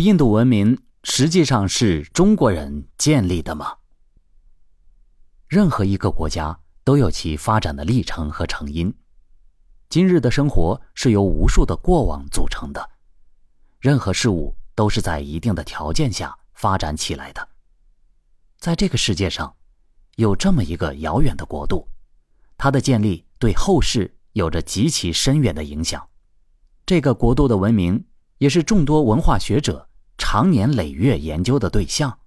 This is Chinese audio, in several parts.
印度文明实际上是中国人建立的吗？任何一个国家都有其发展的历程和成因。今日的生活是由无数的过往组成的，任何事物都是在一定的条件下发展起来的。在这个世界上，有这么一个遥远的国度，它的建立对后世有着极其深远的影响。这个国度的文明也是众多文化学者长年累月研究的对象。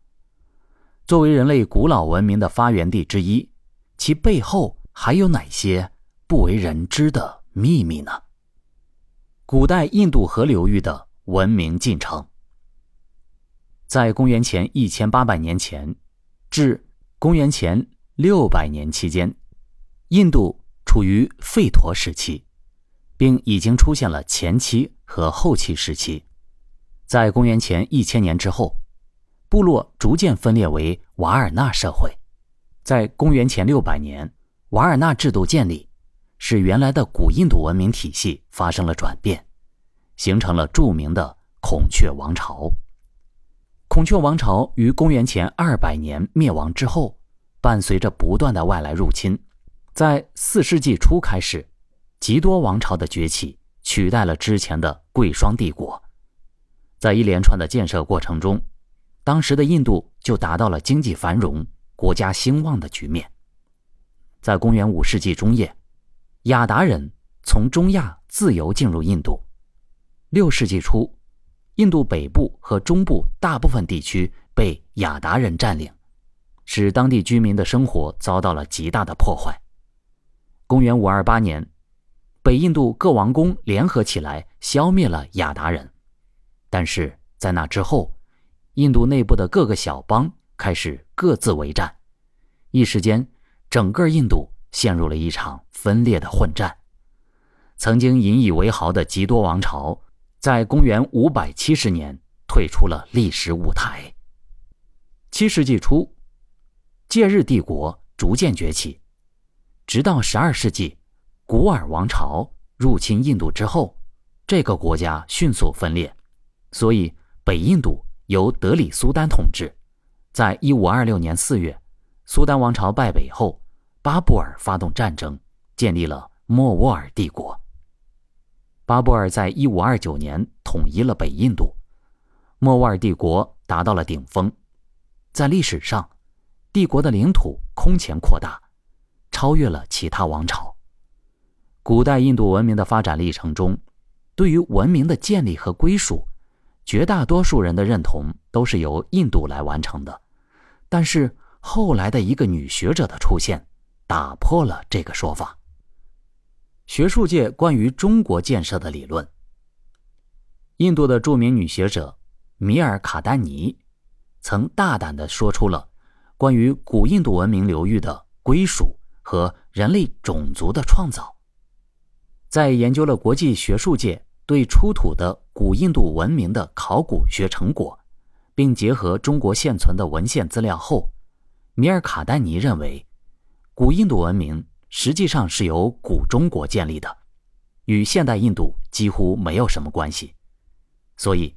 作为人类古老文明的发源地之一，其背后还有哪些不为人知的秘密呢？古代印度河流域的文明进程，在公元前一千八百年前。至公元前六百年期间，印度处于吠陀时期，并已经出现了前期和后期时期。在公元前一千年之后，部落逐渐分裂为瓦尔纳社会。在公元前六百年，瓦尔纳制度建立，使原来的古印度文明体系发生了转变，形成了著名的孔雀王朝。孔雀王朝于公元前二百年灭亡之后，伴随着不断的外来入侵，在四世纪初开始，吉多王朝的崛起取代了之前的贵霜帝国。在一连串的建设过程中，当时的印度就达到了经济繁荣、国家兴旺的局面。在公元五世纪中叶，雅达人从中亚自由进入印度。六世纪初。印度北部和中部大部分地区被雅达人占领，使当地居民的生活遭到了极大的破坏。公元五二八年，北印度各王公联合起来消灭了雅达人，但是在那之后，印度内部的各个小邦开始各自为战，一时间，整个印度陷入了一场分裂的混战。曾经引以为豪的吉多王朝。在公元五百七十年，退出了历史舞台。七世纪初，戒日帝国逐渐崛起，直到十二世纪，古尔王朝入侵印度之后，这个国家迅速分裂，所以北印度由德里苏丹统治。在一五二六年四月，苏丹王朝败北后，巴布尔发动战争，建立了莫卧儿帝国。巴布尔在1529年统一了北印度，莫卧儿帝国达到了顶峰。在历史上，帝国的领土空前扩大，超越了其他王朝。古代印度文明的发展历程中，对于文明的建立和归属，绝大多数人的认同都是由印度来完成的。但是后来的一个女学者的出现，打破了这个说法。学术界关于中国建设的理论。印度的著名女学者米尔卡丹尼曾大胆地说出了关于古印度文明流域的归属和人类种族的创造。在研究了国际学术界对出土的古印度文明的考古学成果，并结合中国现存的文献资料后，米尔卡丹尼认为，古印度文明。实际上是由古中国建立的，与现代印度几乎没有什么关系。所以，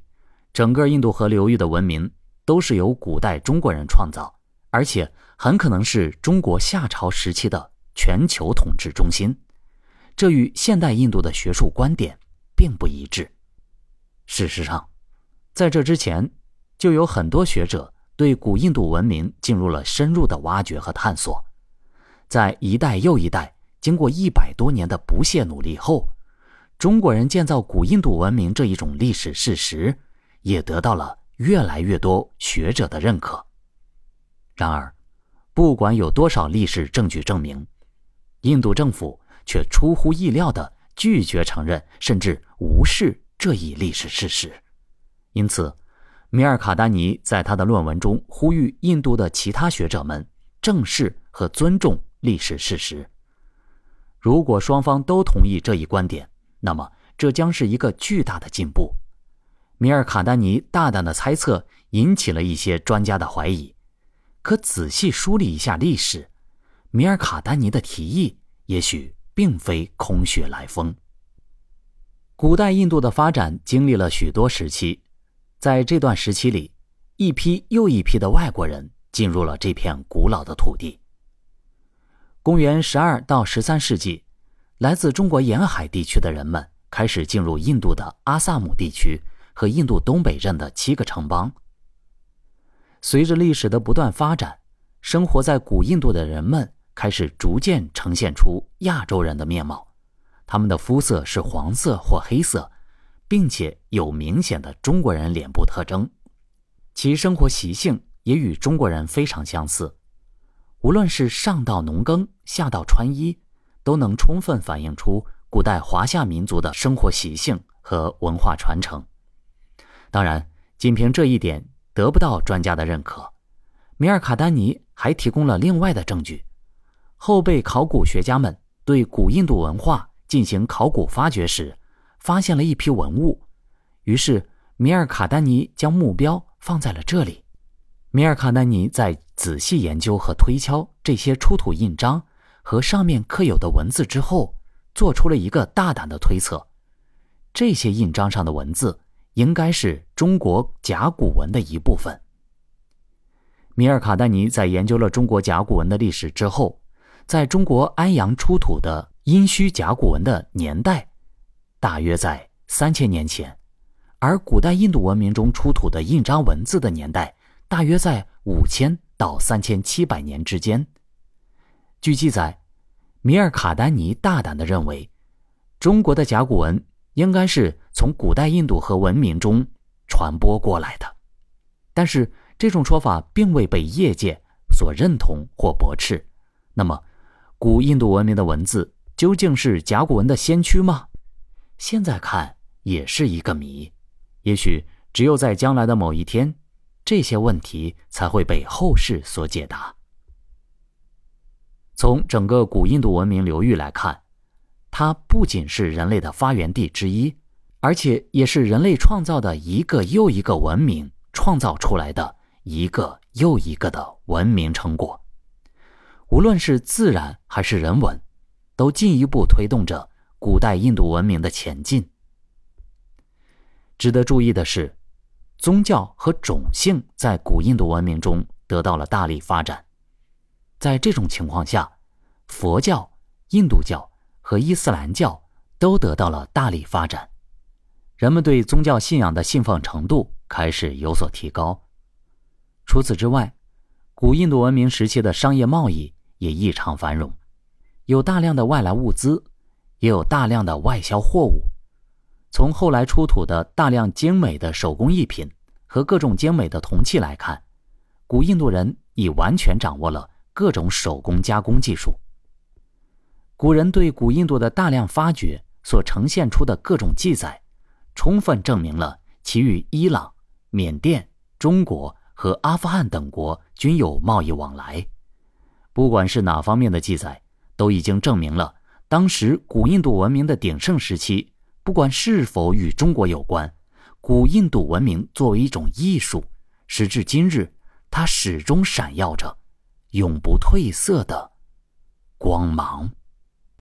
整个印度河流域的文明都是由古代中国人创造，而且很可能是中国夏朝时期的全球统治中心。这与现代印度的学术观点并不一致。事实上，在这之前，就有很多学者对古印度文明进入了深入的挖掘和探索。在一代又一代，经过一百多年的不懈努力后，中国人建造古印度文明这一种历史事实，也得到了越来越多学者的认可。然而，不管有多少历史证据证明，印度政府却出乎意料地拒绝承认，甚至无视这一历史事实。因此，米尔卡丹尼在他的论文中呼吁印度的其他学者们正视和尊重。历史事实。如果双方都同意这一观点，那么这将是一个巨大的进步。米尔卡丹尼大胆的猜测引起了一些专家的怀疑，可仔细梳理一下历史，米尔卡丹尼的提议也许并非空穴来风。古代印度的发展经历了许多时期，在这段时期里，一批又一批的外国人进入了这片古老的土地。公元十二到十三世纪，来自中国沿海地区的人们开始进入印度的阿萨姆地区和印度东北镇的七个城邦。随着历史的不断发展，生活在古印度的人们开始逐渐呈现出亚洲人的面貌，他们的肤色是黄色或黑色。并且有明显的中国人脸部特征，其生活习性也与中国人非常相似。无论是上到农耕，下到穿衣，都能充分反映出古代华夏民族的生活习性和文化传承。当然，仅凭这一点得不到专家的认可。米尔卡丹尼还提供了另外的证据。后辈考古学家们对古印度文化进行考古发掘时。发现了一批文物，于是米尔卡丹尼将目标放在了这里。米尔卡丹尼在仔细研究和推敲这些出土印章和上面刻有的文字之后，做出了一个大胆的推测：这些印章上的文字应该是中国甲骨文的一部分。米尔卡丹尼在研究了中国甲骨文的历史之后，在中国安阳出土的殷墟甲骨文的年代。大约在三千年前，而古代印度文明中出土的印章文字的年代大约在五千到三千七百年之间。据记载，米尔卡丹尼大胆地认为，中国的甲骨文应该是从古代印度和文明中传播过来的。但是这种说法并未被业界所认同或驳斥。那么，古印度文明的文字究竟是甲骨文的先驱吗？现在看也是一个谜，也许只有在将来的某一天，这些问题才会被后世所解答。从整个古印度文明流域来看，它不仅是人类的发源地之一，而且也是人类创造的一个又一个文明创造出来的一个又一个的文明成果。无论是自然还是人文，都进一步推动着。古代印度文明的前进。值得注意的是，宗教和种姓在古印度文明中得到了大力发展。在这种情况下，佛教、印度教和伊斯兰教都得到了大力发展，人们对宗教信仰的信奉程度开始有所提高。除此之外，古印度文明时期的商业贸易也异常繁荣，有大量的外来物资。也有大量的外销货物。从后来出土的大量精美的手工艺品和各种精美的铜器来看，古印度人已完全掌握了各种手工加工技术。古人对古印度的大量发掘所呈现出的各种记载，充分证明了其与伊朗、缅甸、中国和阿富汗等国均有贸易往来。不管是哪方面的记载，都已经证明了。当时古印度文明的鼎盛时期，不管是否与中国有关，古印度文明作为一种艺术，时至今日，它始终闪耀着永不褪色的光芒。